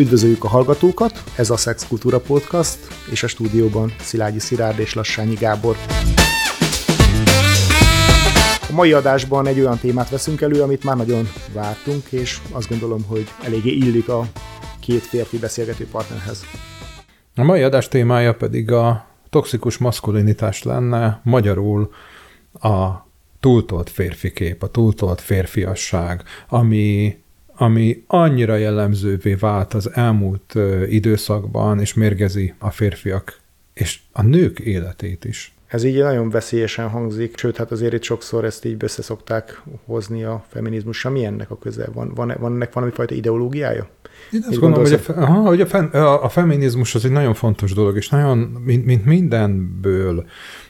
Üdvözöljük a hallgatókat, ez a Sex Kultúra Podcast, és a stúdióban Szilágyi Szilárd és Lassányi Gábor. A mai adásban egy olyan témát veszünk elő, amit már nagyon vártunk, és azt gondolom, hogy eléggé illik a két férfi beszélgető partnerhez. A mai adás témája pedig a toxikus maszkulinitás lenne, magyarul a túltolt férfi kép, a túltolt férfiasság, ami ami annyira jellemzővé vált az elmúlt időszakban, és mérgezi a férfiak és a nők életét is. Ez így nagyon veszélyesen hangzik, sőt, hát azért itt sokszor ezt így összeszokták hozni a feminizmussal. Mi ennek a köze? Van, van, van ennek valami fajta ideológiája? Én azt gondolom, hogy, a, aha, hogy a, fe, a, a feminizmus az egy nagyon fontos dolog, és nagyon, mint, mint mindenből,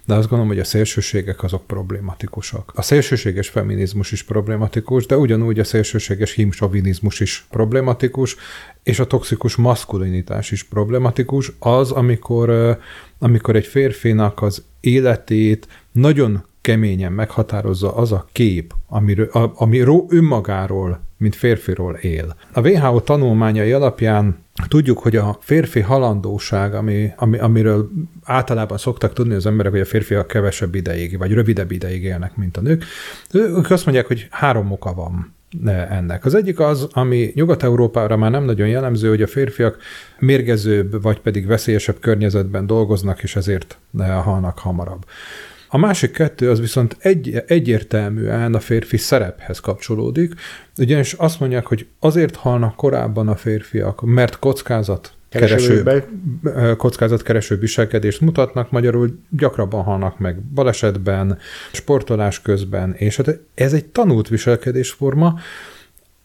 de azt gondolom, hogy a szélsőségek azok problématikusak. A szélsőséges feminizmus is problematikus, de ugyanúgy a szélsőséges himsovinizmus is problematikus, és a toxikus maszkulinitás is problematikus. Az, amikor, amikor egy férfinak az életét nagyon keményen meghatározza az a kép, amiről, a, amiről önmagáról, mint férfiról él. A WHO tanulmányai alapján tudjuk, hogy a férfi halandóság, ami, ami, amiről általában szoktak tudni az emberek, hogy a férfiak kevesebb ideig, vagy rövidebb ideig élnek, mint a nők, ők azt mondják, hogy három oka van ennek. Az egyik az, ami Nyugat-Európára már nem nagyon jellemző, hogy a férfiak mérgezőbb, vagy pedig veszélyesebb környezetben dolgoznak, és ezért halnak hamarabb. A másik kettő az viszont egy, egyértelműen a férfi szerephez kapcsolódik, ugyanis azt mondják, hogy azért halnak korábban a férfiak, mert kockázat kereső, kockázatkereső viselkedést mutatnak, magyarul gyakrabban halnak meg balesetben, sportolás közben, és hát ez egy tanult viselkedésforma.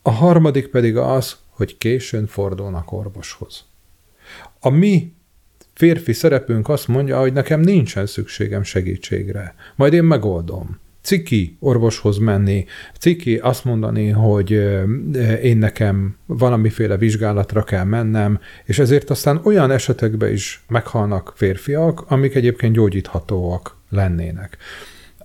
A harmadik pedig az, hogy későn fordulnak orvoshoz. A mi férfi szerepünk azt mondja, hogy nekem nincsen szükségem segítségre, majd én megoldom. Ciki orvoshoz menni, ciki azt mondani, hogy én nekem valamiféle vizsgálatra kell mennem, és ezért aztán olyan esetekben is meghalnak férfiak, amik egyébként gyógyíthatóak lennének.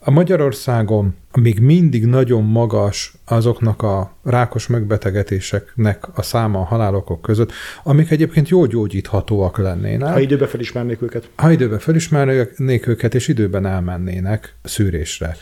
A Magyarországon még mindig nagyon magas azoknak a rákos megbetegetéseknek a száma a halálokok között, amik egyébként jól gyógyíthatóak lennének. Ha időben felismernék őket. Ha időben felismernék őket, és időben elmennének szűrésre.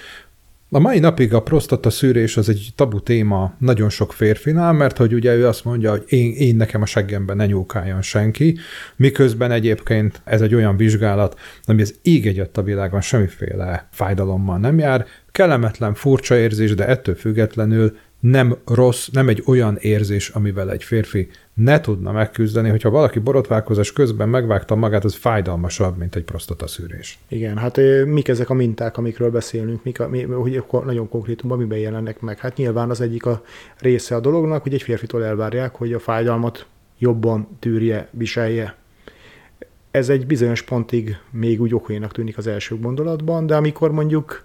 A mai napig a prostata szűrés az egy tabu téma nagyon sok férfinál, mert hogy ugye ő azt mondja, hogy én, én nekem a seggemben ne nyúlkáljon senki, miközben egyébként ez egy olyan vizsgálat, ami az ég egyet a világon semmiféle fájdalommal nem jár, kellemetlen, furcsa érzés, de ettől függetlenül nem rossz, nem egy olyan érzés, amivel egy férfi ne tudna megküzdeni, hogyha valaki borotválkozás közben megvágta magát, az fájdalmasabb, mint egy szűrés. Igen, hát mik ezek a minták, amikről beszélünk, mik a, mi, hogy nagyon konkrétumban miben jelennek meg? Hát nyilván az egyik a része a dolognak, hogy egy férfitól elvárják, hogy a fájdalmat jobban tűrje, viselje. Ez egy bizonyos pontig még úgy okénak tűnik az első gondolatban, de amikor mondjuk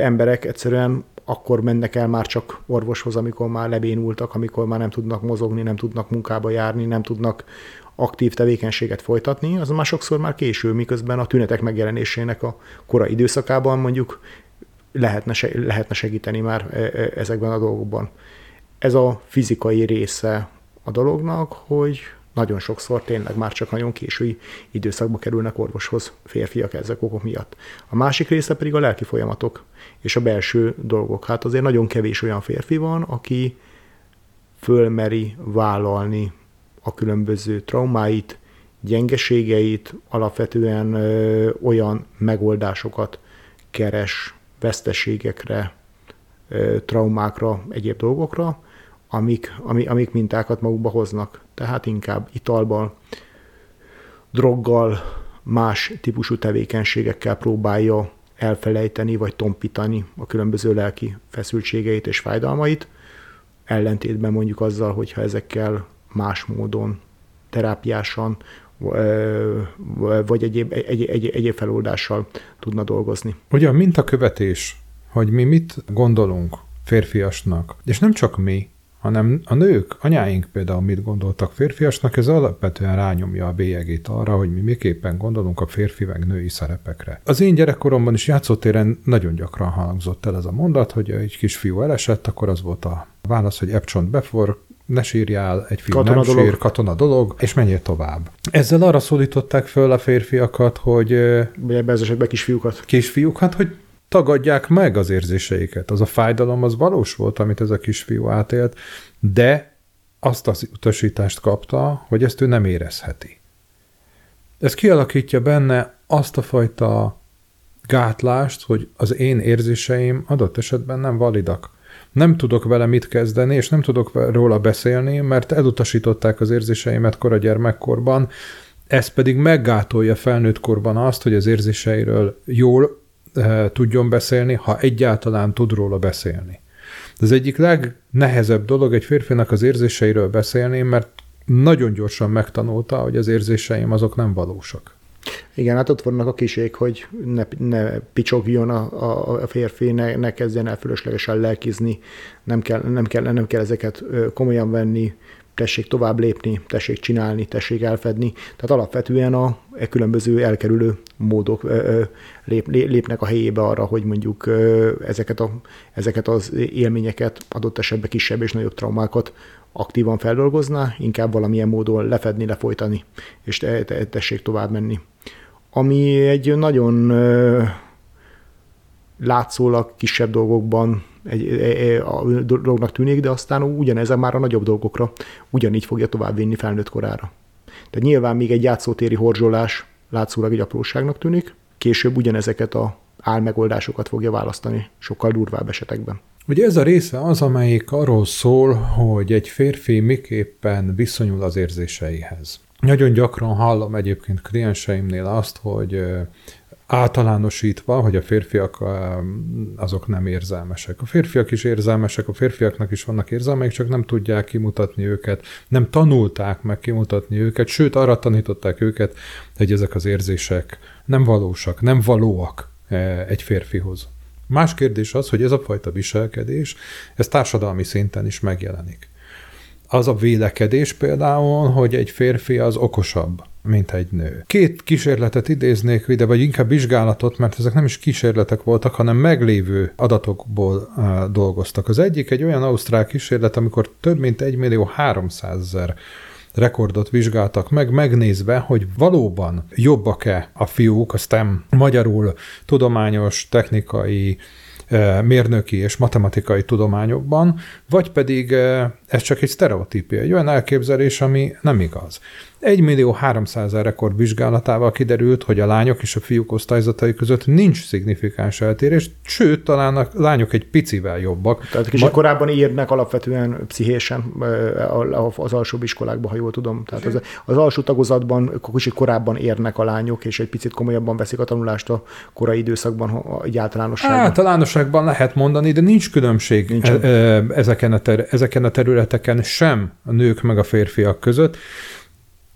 emberek egyszerűen akkor mennek el már csak orvoshoz, amikor már lebénultak, amikor már nem tudnak mozogni, nem tudnak munkába járni, nem tudnak aktív tevékenységet folytatni, az már sokszor már késő, miközben a tünetek megjelenésének a korai időszakában mondjuk lehetne, lehetne segíteni már e, e, ezekben a dolgokban. Ez a fizikai része a dolognak, hogy nagyon sokszor tényleg már csak nagyon késői időszakba kerülnek orvoshoz férfiak ezek okok miatt. A másik része pedig a lelki folyamatok és a belső dolgok. Hát azért nagyon kevés olyan férfi van, aki fölmeri vállalni a különböző traumáit, gyengeségeit, alapvetően ö, olyan megoldásokat keres veszteségekre, ö, traumákra, egyéb dolgokra, amik, ami, amik mintákat magukba hoznak. Tehát inkább italban, droggal, más típusú tevékenységekkel próbálja elfelejteni vagy tompítani a különböző lelki feszültségeit és fájdalmait, ellentétben mondjuk azzal, hogyha ezekkel más módon, terápiásan, vagy egyéb, egy, egy, egyéb feloldással tudna dolgozni. Ugye a mintakövetés, hogy mi mit gondolunk férfiasnak, és nem csak mi, hanem a nők, anyáink például mit gondoltak férfiasnak, ez alapvetően rányomja a bélyegét arra, hogy mi miképpen gondolunk a férfi meg női szerepekre. Az én gyerekkoromban is játszótéren nagyon gyakran hangzott el ez a mondat, hogy egy kisfiú elesett, akkor az volt a válasz, hogy epcsont befor, ne sírjál, egy fiú katona nem dolog. sír, katona dolog, és menjél tovább. Ezzel arra szólították föl a férfiakat, hogy... Ebben az esetben kisfiúkat. Kisfiúkat, hogy tagadják meg az érzéseiket. Az a fájdalom az valós volt, amit ez a kisfiú átélt, de azt az utasítást kapta, hogy ezt ő nem érezheti. Ez kialakítja benne azt a fajta gátlást, hogy az én érzéseim adott esetben nem validak. Nem tudok vele mit kezdeni, és nem tudok róla beszélni, mert elutasították az érzéseimet kora gyermekkorban, ez pedig meggátolja felnőtt korban azt, hogy az érzéseiről jól tudjon beszélni, ha egyáltalán tud róla beszélni. Az egyik legnehezebb dolog egy férfinak az érzéseiről beszélni, mert nagyon gyorsan megtanulta, hogy az érzéseim azok nem valósak. Igen, hát ott vannak a kisék, hogy ne, ne picsogjon a, a, a férfi, ne, ne kezdjen el fölöslegesen lelkizni, nem kell, nem, kell, nem kell ezeket komolyan venni, tessék tovább lépni, tessék csinálni, tessék elfedni. Tehát alapvetően a e különböző elkerülő módok lép, lépnek a helyébe arra, hogy mondjuk ezeket, a, ezeket az élményeket, adott esetben kisebb és nagyobb traumákat aktívan feldolgozná, inkább valamilyen módon lefedni, lefolytani, és te, te, tessék tovább menni. Ami egy nagyon látszólag kisebb dolgokban egy, egy, egy, a dolognak tűnik, de aztán ugyanezek már a nagyobb dolgokra ugyanígy fogja továbbvinni felnőtt korára. Tehát nyilván még egy játszótéri horzsolás látszólag egy apróságnak tűnik, később ugyanezeket a álmegoldásokat fogja választani sokkal durvább esetekben. Ugye ez a része az, amelyik arról szól, hogy egy férfi miképpen viszonyul az érzéseihez. Nagyon gyakran hallom egyébként klienseimnél azt, hogy általánosítva, hogy a férfiak azok nem érzelmesek. A férfiak is érzelmesek, a férfiaknak is vannak érzelmeik, csak nem tudják kimutatni őket, nem tanulták meg kimutatni őket, sőt arra tanították őket, hogy ezek az érzések nem valósak, nem valóak egy férfihoz. Más kérdés az, hogy ez a fajta viselkedés, ez társadalmi szinten is megjelenik. Az a vélekedés például, hogy egy férfi az okosabb, mint egy nő. Két kísérletet idéznék ide, vagy inkább vizsgálatot, mert ezek nem is kísérletek voltak, hanem meglévő adatokból uh, dolgoztak. Az egyik egy olyan ausztrál kísérlet, amikor több mint 1 millió 300 ezer rekordot vizsgáltak meg, megnézve, hogy valóban jobbak-e a fiúk, a STEM magyarul tudományos, technikai, mérnöki és matematikai tudományokban, vagy pedig ez csak egy sztereotípia, egy olyan elképzelés, ami nem igaz. 1 millió 300 ezer rekord vizsgálatával kiderült, hogy a lányok és a fiúk osztályzatai között nincs szignifikáns eltérés, sőt, talán a lányok egy picivel jobbak. Tehát kicsit Ma... korábban írnak alapvetően pszichésen az alsó iskolákban, ha jól tudom. Tehát az, az alsó tagozatban kicsit korábban érnek a lányok, és egy picit komolyabban veszik a tanulást a korai időszakban, egy általánosságban. Általánosságban lehet mondani, de nincs különbség nincs. E, e, ezeken, a ter- ezeken a területeken sem a nők meg a férfiak között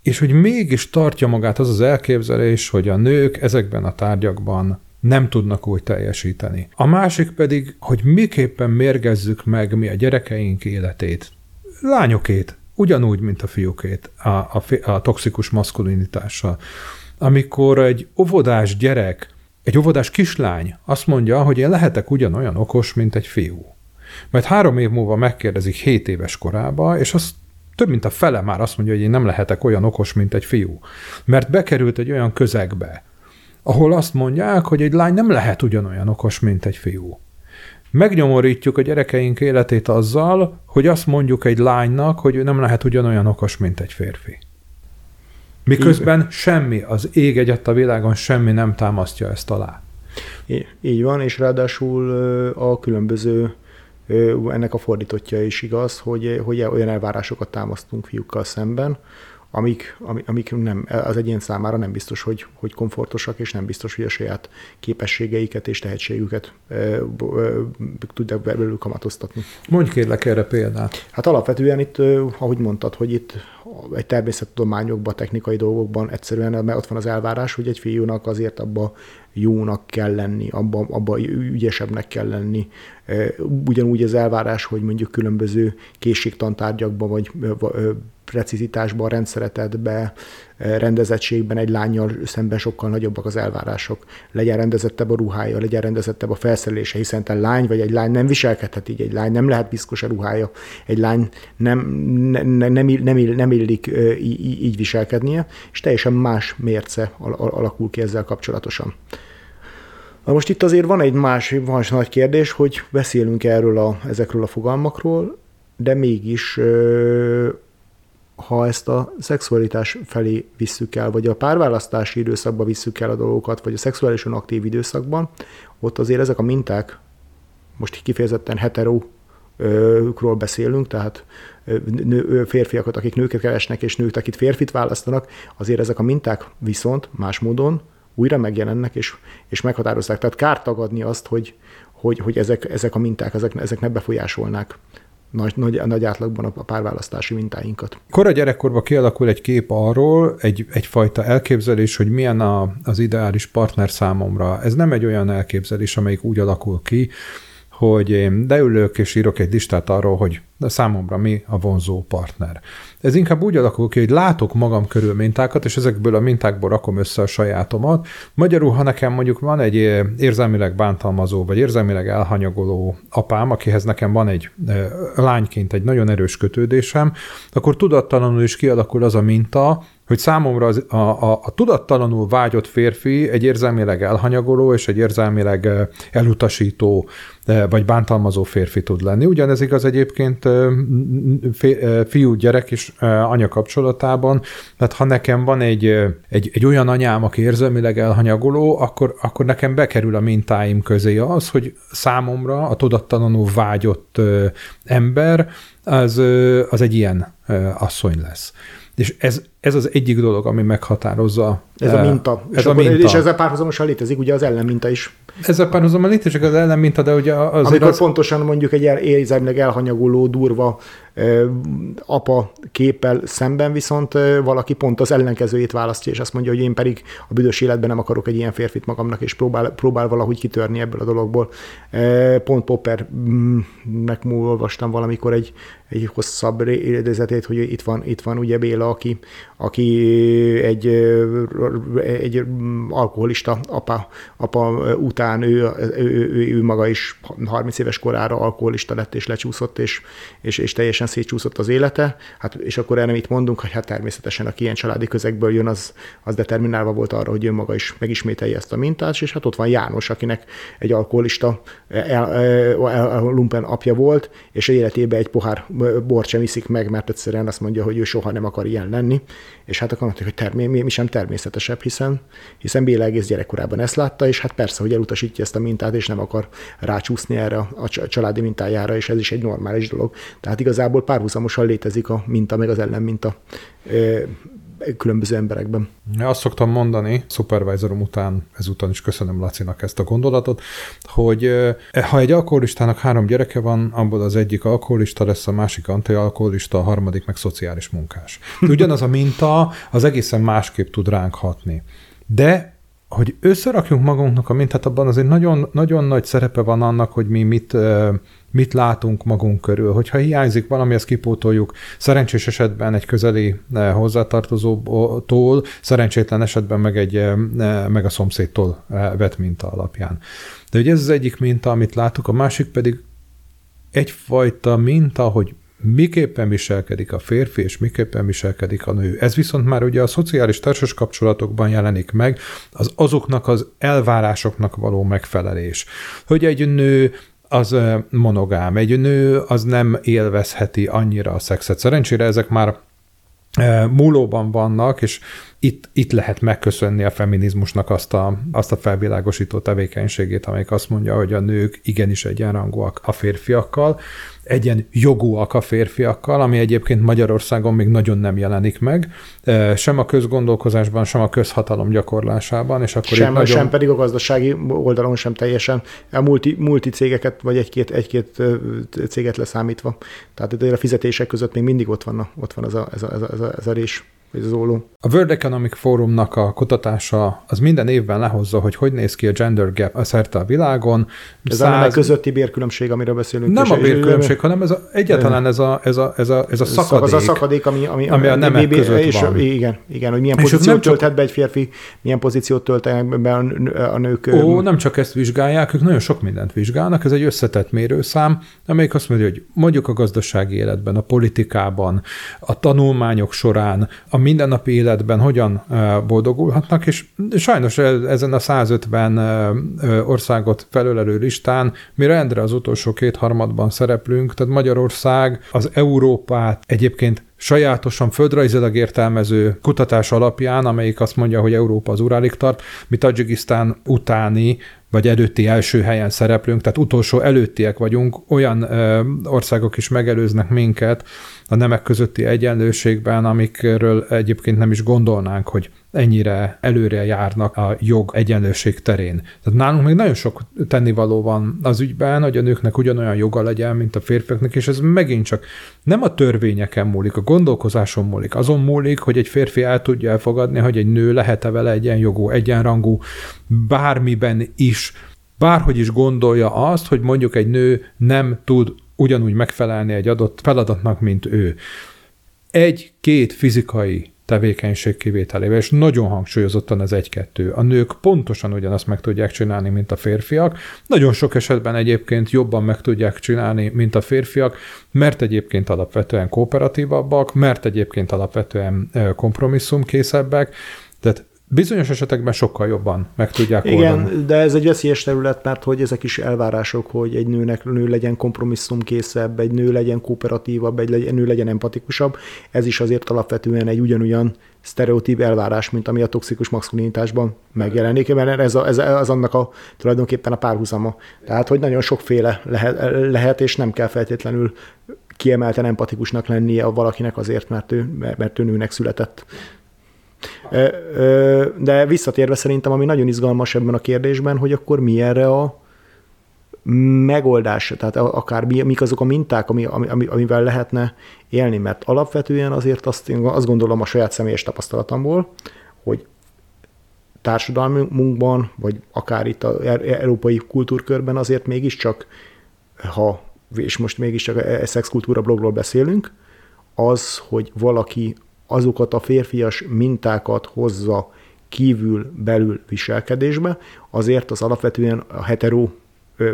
és hogy mégis tartja magát az az elképzelés, hogy a nők ezekben a tárgyakban nem tudnak úgy teljesíteni. A másik pedig, hogy miképpen mérgezzük meg mi a gyerekeink életét, lányokét, ugyanúgy, mint a fiúkét, a, a, a toxikus maszkulinitással. Amikor egy óvodás gyerek, egy óvodás kislány azt mondja, hogy én lehetek ugyanolyan okos, mint egy fiú. Mert három év múlva megkérdezik hét éves korába, és azt több mint a fele már azt mondja, hogy én nem lehetek olyan okos, mint egy fiú. Mert bekerült egy olyan közegbe, ahol azt mondják, hogy egy lány nem lehet ugyanolyan okos, mint egy fiú. Megnyomorítjuk a gyerekeink életét azzal, hogy azt mondjuk egy lánynak, hogy ő nem lehet ugyanolyan okos, mint egy férfi. Miközben így. semmi, az ég egyet a világon semmi nem támasztja ezt alá. Így van, és ráadásul a különböző ennek a fordítottja is igaz, hogy, hogy olyan elvárásokat támasztunk fiúkkal szemben, amik, amik nem, az egyén számára nem biztos, hogy, hogy komfortosak, és nem biztos, hogy a saját képességeiket és tehetségüket e, e, tudják belőlük kamatoztatni. Mondj kérlek erre példát. Hát alapvetően itt, ahogy mondtad, hogy itt egy természettudományokban, technikai dolgokban egyszerűen mert ott van az elvárás, hogy egy fiúnak azért abba jónak kell lenni, abba, abba ügyesebbnek kell lenni. Ugyanúgy az elvárás, hogy mondjuk különböző készségtantárgyakban vagy precizitásban, rendszeretetbe, rendezettségben egy lányjal szemben sokkal nagyobbak az elvárások. Legyen rendezettebb a ruhája, legyen rendezettebb a felszerelése, hiszen egy lány vagy egy lány nem viselkedhet így, egy lány nem lehet piszkos a ruhája, egy lány nem, ne, nem, nem, nem, nem illik így, így viselkednie, és teljesen más mérce alakul ki ezzel kapcsolatosan. Na most itt azért van egy más, más nagy kérdés, hogy beszélünk erről a, ezekről a fogalmakról, de mégis ha ezt a szexualitás felé visszük el, vagy a párválasztási időszakba visszük el a dolgokat, vagy a szexuálisan aktív időszakban, ott azért ezek a minták, most kifejezetten heterókról beszélünk, tehát nő, férfiakat, akik nőket keresnek, és nők, akik férfit választanak, azért ezek a minták viszont más módon újra megjelennek, és, és meghatározzák. Tehát kár tagadni azt, hogy, hogy, hogy ezek, ezek a minták, ezek, ezek ne befolyásolnák nagy, nagy, nagy átlagban a párválasztási mintáinkat. Kora gyerekkorban kialakul egy kép arról, egy, egyfajta elképzelés, hogy milyen a, az ideális partner számomra. Ez nem egy olyan elképzelés, amelyik úgy alakul ki, hogy én leülök és írok egy listát arról, hogy számomra mi a vonzó partner. Ez inkább úgy alakul ki, hogy látok magam körül mintákat, és ezekből a mintákból rakom össze a sajátomat. Magyarul, ha nekem mondjuk van egy érzelmileg bántalmazó, vagy érzelmileg elhanyagoló apám, akihez nekem van egy lányként egy nagyon erős kötődésem, akkor tudattalanul is kialakul az a minta, hogy számomra az, a, a, a tudattalanul vágyott férfi egy érzelmileg elhanyagoló és egy érzelmileg elutasító vagy bántalmazó férfi tud lenni. Ugyanez igaz egyébként fiú-gyerek is anya kapcsolatában, tehát ha nekem van egy, egy, egy olyan anyám, aki érzelmileg elhanyagoló, akkor, akkor nekem bekerül a mintáim közé az, hogy számomra a tudattalanul vágyott ember az, az egy ilyen asszony lesz. És ez, ez az egyik dolog, ami meghatározza. Ez a minta. Ez és, a akkor, minta. és ezzel párhuzamosan létezik ugye az ellenminta is. Ezzel párhuzamosan létezik az ellenminta, de ugye az... Amikor az... pontosan mondjuk egy érzelmileg elhanyagoló, durva apa képpel szemben viszont valaki pont az ellenkezőjét választja, és azt mondja, hogy én pedig a büdös életben nem akarok egy ilyen férfit magamnak, és próbál, próbál valahogy kitörni ebből a dologból. Pont Poppernek olvastam valamikor egy, egy hosszabb idézetét, hogy itt van, itt van ugye Béla, aki, aki egy, egy alkoholista apa, apa után ő, ő, ő, ő maga is 30 éves korára alkoholista lett és lecsúszott, és, és, és teljesen teljesen szétcsúszott az élete, hát, és akkor erre mit mondunk, hogy hát természetesen, aki ilyen családi közegből jön, az, az determinálva volt arra, hogy ő maga is megismételje ezt a mintát, és hát ott van János, akinek egy alkoholista el, el, el, lumpen apja volt, és életében egy pohár bort sem iszik meg, mert egyszerűen azt mondja, hogy ő soha nem akar ilyen lenni, és hát akkor mondtuk, hogy termé, mi, mi sem természetesebb, hiszen, hiszen Béla egész gyerekkorában ezt látta, és hát persze, hogy elutasítja ezt a mintát, és nem akar rácsúszni erre a családi mintájára, és ez is egy normális dolog. Tehát igazából igazából párhuzamosan létezik a minta meg az ellenminta különböző emberekben. Azt szoktam mondani, szupervisorom után, ezután is köszönöm Lacinak ezt a gondolatot, hogy ha egy alkoholistának három gyereke van, abból az egyik alkoholista lesz, a másik antialkoholista, a harmadik meg szociális munkás. Ugyanaz a minta az egészen másképp tud ránk hatni. De hogy összerakjunk magunknak a mintát, abban azért nagyon, nagyon nagy szerepe van annak, hogy mi mit mit látunk magunk körül. Hogyha hiányzik valami, ezt kipótoljuk szerencsés esetben egy közeli eh, hozzátartozótól, szerencsétlen esetben meg, egy, eh, meg a szomszédtól eh, vett minta alapján. De ugye ez az egyik minta, amit látok, a másik pedig egyfajta minta, hogy miképpen viselkedik a férfi, és miképpen viselkedik a nő. Ez viszont már ugye a szociális társas kapcsolatokban jelenik meg, az azoknak az elvárásoknak való megfelelés. Hogy egy nő az monogám. Egy nő az nem élvezheti annyira a szexet. Szerencsére ezek már múlóban vannak, és itt, itt lehet megköszönni a feminizmusnak azt a, azt a felvilágosító tevékenységét, amelyik azt mondja, hogy a nők igenis egyenrangúak a férfiakkal, egyen jogúak a férfiakkal, ami egyébként Magyarországon még nagyon nem jelenik meg, sem a közgondolkozásban, sem a közhatalom gyakorlásában. És akkor sem, nagyon... sem pedig a gazdasági oldalon sem teljesen, a multi, multi cégeket, vagy egy-két, egy-két céget leszámítva. Tehát a fizetések között még mindig ott van, ott van ez, a, ez, a, ez, a, ez a rés. Vagy az óló. A World Economic Forumnak a kutatása az minden évben lehozza, hogy hogy néz ki a gender gap a szerte a világon. Ez Száz... a közötti bérkülönbség, amiről beszélünk. Nem a bérkülönbség, hanem ez a, egyáltalán ez a, ez a, ez a, ez a szakadék. Az a szakadék, ami, ami, ami a nemek között és, van. Igen, igen, hogy milyen és pozíciót tölthet csak... be egy férfi, milyen pozíciót töltenek be a nők. Ó, nem csak ezt vizsgálják, ők nagyon sok mindent vizsgálnak, ez egy összetett mérőszám, amelyik azt mondja, hogy mondjuk a gazdasági életben, a politikában, a tanulmányok során, a mindennapi életben hogyan boldogulhatnak, és sajnos ezen a 150 országot felölelő listán mi rendre az utolsó két-harmadban szereplünk, tehát Magyarország az Európát egyébként sajátosan földrajzilag értelmező kutatás alapján, amelyik azt mondja, hogy Európa az Urálig tart, mi Tajikisztán utáni vagy előtti első helyen szereplünk, tehát utolsó előttiek vagyunk, olyan ö, országok is megelőznek minket a nemek közötti egyenlőségben, amikről egyébként nem is gondolnánk, hogy ennyire előre járnak a jog egyenlőség terén. Tehát nálunk még nagyon sok tennivaló van az ügyben, hogy a nőknek ugyanolyan joga legyen, mint a férfiaknak, és ez megint csak nem a törvényeken múlik, a gondolkozáson múlik. Azon múlik, hogy egy férfi el tudja elfogadni, hogy egy nő lehet-e vele egyenjogú, egyenrangú, bármiben is, bárhogy is gondolja azt, hogy mondjuk egy nő nem tud ugyanúgy megfelelni egy adott feladatnak, mint ő. Egy-két fizikai tevékenység kivételével, és nagyon hangsúlyozottan az egy-kettő. A nők pontosan ugyanazt meg tudják csinálni, mint a férfiak. Nagyon sok esetben egyébként jobban meg tudják csinálni, mint a férfiak, mert egyébként alapvetően kooperatívabbak, mert egyébként alapvetően kompromisszumkészebbek, tehát Bizonyos esetekben sokkal jobban meg tudják Igen, oldani. de ez egy veszélyes terület, mert hogy ezek is elvárások, hogy egy nőnek nő legyen kompromisszumkészebb, egy nő legyen kooperatívabb, egy nő legyen empatikusabb. Ez is azért alapvetően egy ugyanolyan sztereotíp elvárás, mint ami a toxikus maszkulinitásban megjelenik, mert ez, a, ez az annak a tulajdonképpen a párhuzama. Tehát, hogy nagyon sokféle lehet, lehet és nem kell feltétlenül kiemelten empatikusnak lennie a valakinek azért, mert ő, mert ő nőnek született. De visszatérve szerintem, ami nagyon izgalmas ebben a kérdésben, hogy akkor mi erre a megoldás, tehát akár mi, mik azok a minták, ami, ami, amivel lehetne élni, mert alapvetően azért azt, azt gondolom a saját személyes tapasztalatomból, hogy társadalmunkban, vagy akár itt az er-, európai kultúrkörben azért mégiscsak, ha, és most mégiscsak a szexkultúra blogról beszélünk, az, hogy valaki azokat a férfias mintákat hozza kívül-belül viselkedésbe, azért az alapvetően a hetero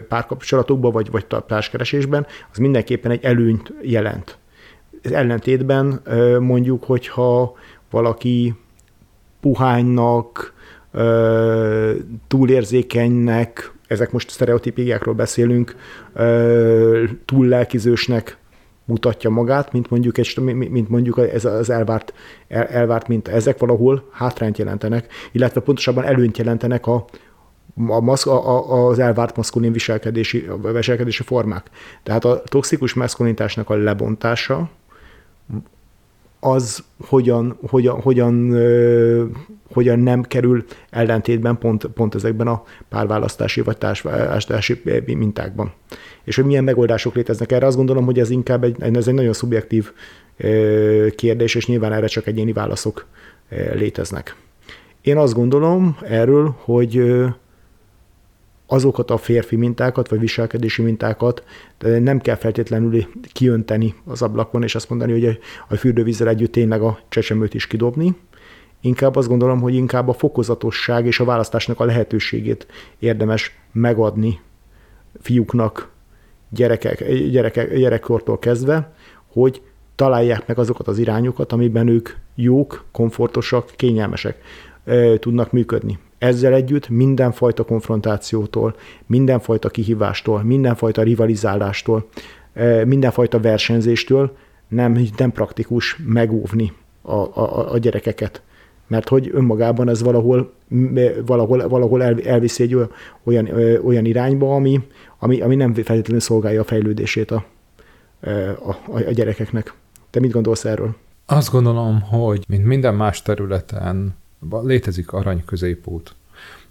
párkapcsolatokban vagy, vagy társkeresésben az mindenképpen egy előnyt jelent. Ez ellentétben mondjuk, hogyha valaki puhánynak, túlérzékenynek, ezek most sztereotípiákról beszélünk, túl lelkizősnek mutatja magát, mint mondjuk, egy, mint mondjuk ez az elvárt, el, elvárt mint ezek valahol hátrányt jelentenek, illetve pontosabban előnyt jelentenek a, a maszk, a, az elvárt maszkulin viselkedési, viselkedési formák. Tehát a toxikus maszkulinitásnak a lebontása, az hogyan, hogyan, hogyan, hogyan nem kerül ellentétben pont, pont ezekben a párválasztási vagy társválasztási mintákban. És hogy milyen megoldások léteznek erre, azt gondolom, hogy ez inkább egy, ez egy nagyon szubjektív kérdés, és nyilván erre csak egyéni válaszok léteznek. Én azt gondolom erről, hogy azokat a férfi mintákat, vagy viselkedési mintákat nem kell feltétlenül kiönteni az ablakon, és azt mondani, hogy a fürdővízzel együtt tényleg a csecsemőt is kidobni. Inkább azt gondolom, hogy inkább a fokozatosság és a választásnak a lehetőségét érdemes megadni fiúknak gyerekek, gyerekek, gyerekkortól kezdve, hogy találják meg azokat az irányokat, amiben ők jók, komfortosak, kényelmesek tudnak működni. Ezzel együtt mindenfajta konfrontációtól, mindenfajta kihívástól, mindenfajta rivalizálástól, mindenfajta versenyzéstől nem, nem praktikus megóvni a, a, a gyerekeket. Mert hogy önmagában ez valahol, valahol, valahol elviszi egy olyan, olyan irányba, ami, ami, ami nem feltétlenül szolgálja a fejlődését a, a, a gyerekeknek. Te mit gondolsz erről? Azt gondolom, hogy mint minden más területen létezik arany középút.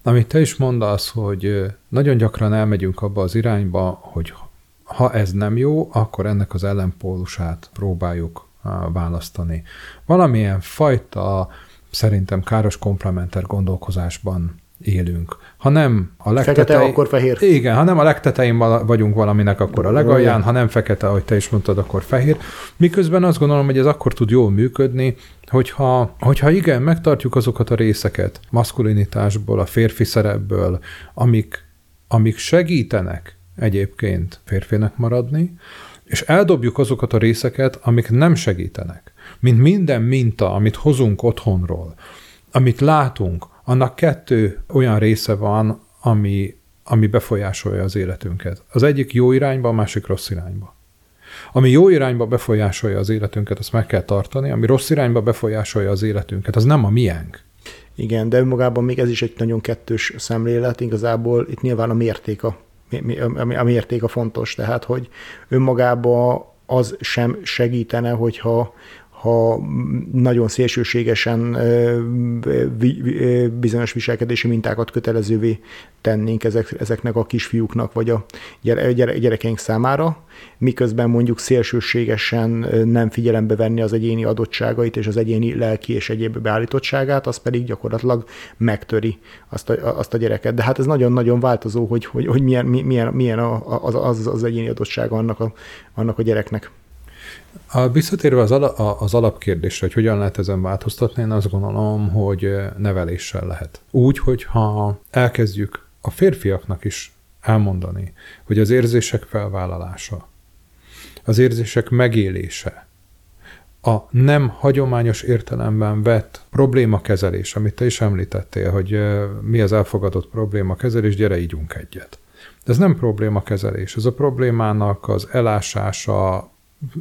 Amit te is mondasz, hogy nagyon gyakran elmegyünk abba az irányba, hogy ha ez nem jó, akkor ennek az ellenpólusát próbáljuk választani. Valamilyen fajta szerintem káros komplementer gondolkozásban élünk. Ha nem a legtetején... Fekete, akkor fehér. Igen, ha nem a legtetején vagyunk valaminek, akkor a legalján, ha nem fekete, ahogy te is mondtad, akkor fehér. Miközben azt gondolom, hogy ez akkor tud jól működni, hogyha, hogyha igen, megtartjuk azokat a részeket maszkulinitásból, a férfi szerepből, amik, amik segítenek egyébként férfinek maradni, és eldobjuk azokat a részeket, amik nem segítenek. Mint minden minta, amit hozunk otthonról, amit látunk, annak kettő olyan része van, ami, ami befolyásolja az életünket. Az egyik jó irányba, a másik rossz irányba. Ami jó irányba befolyásolja az életünket, azt meg kell tartani, ami rossz irányba befolyásolja az életünket, az nem a miénk. Igen, de önmagában még ez is egy nagyon kettős szemlélet, igazából itt nyilván a mérték a, a mérték a fontos, tehát hogy önmagában az sem segítene, hogyha ha nagyon szélsőségesen bizonyos viselkedési mintákat kötelezővé tennénk ezek, ezeknek a kisfiúknak vagy a gyerekeink számára, miközben mondjuk szélsőségesen nem figyelembe venni az egyéni adottságait és az egyéni lelki és egyéb beállítottságát, az pedig gyakorlatilag megtöri azt a, azt a gyereket. De hát ez nagyon-nagyon változó, hogy, hogy, hogy milyen, milyen, milyen az, az, az egyéni adottsága annak a, annak a gyereknek. A visszatérve az, ala, az alapkérdésre, hogy hogyan lehet ezen változtatni, én azt gondolom, hogy neveléssel lehet. Úgy, hogyha elkezdjük a férfiaknak is elmondani, hogy az érzések felvállalása, az érzések megélése, a nem hagyományos értelemben vett problémakezelés, amit te is említettél, hogy mi az elfogadott problémakezelés, gyere ígyunk egyet. De ez nem problémakezelés, ez a problémának az elásása,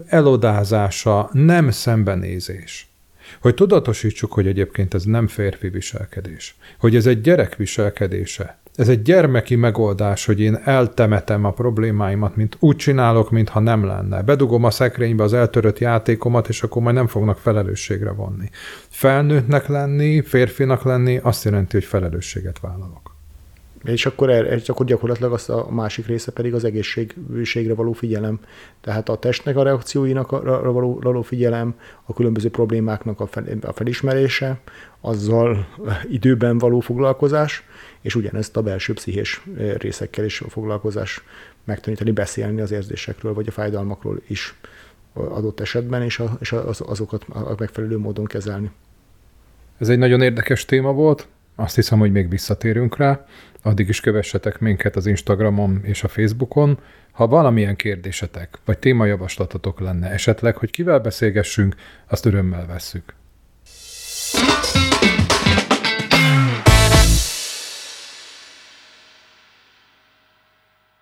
elodázása, nem szembenézés. Hogy tudatosítsuk, hogy egyébként ez nem férfi viselkedés. Hogy ez egy gyerek viselkedése. Ez egy gyermeki megoldás, hogy én eltemetem a problémáimat, mint úgy csinálok, mintha nem lenne. Bedugom a szekrénybe az eltörött játékomat, és akkor majd nem fognak felelősségre vonni. Felnőttnek lenni, férfinak lenni azt jelenti, hogy felelősséget vállalok. És akkor, és akkor gyakorlatilag azt a másik része pedig az egészségre való figyelem. Tehát a testnek a reakcióinak a való, való figyelem, a különböző problémáknak a, fel, a felismerése, azzal időben való foglalkozás, és ugyanezt a belső pszichés részekkel is a foglalkozás megtanítani, beszélni az érzésekről, vagy a fájdalmakról is adott esetben, és, a, és az, azokat a megfelelő módon kezelni. Ez egy nagyon érdekes téma volt, azt hiszem, hogy még visszatérünk rá. Addig is kövessetek minket az Instagramon és a Facebookon. Ha valamilyen kérdésetek vagy témajavaslatotok lenne esetleg, hogy kivel beszélgessünk, azt örömmel vesszük.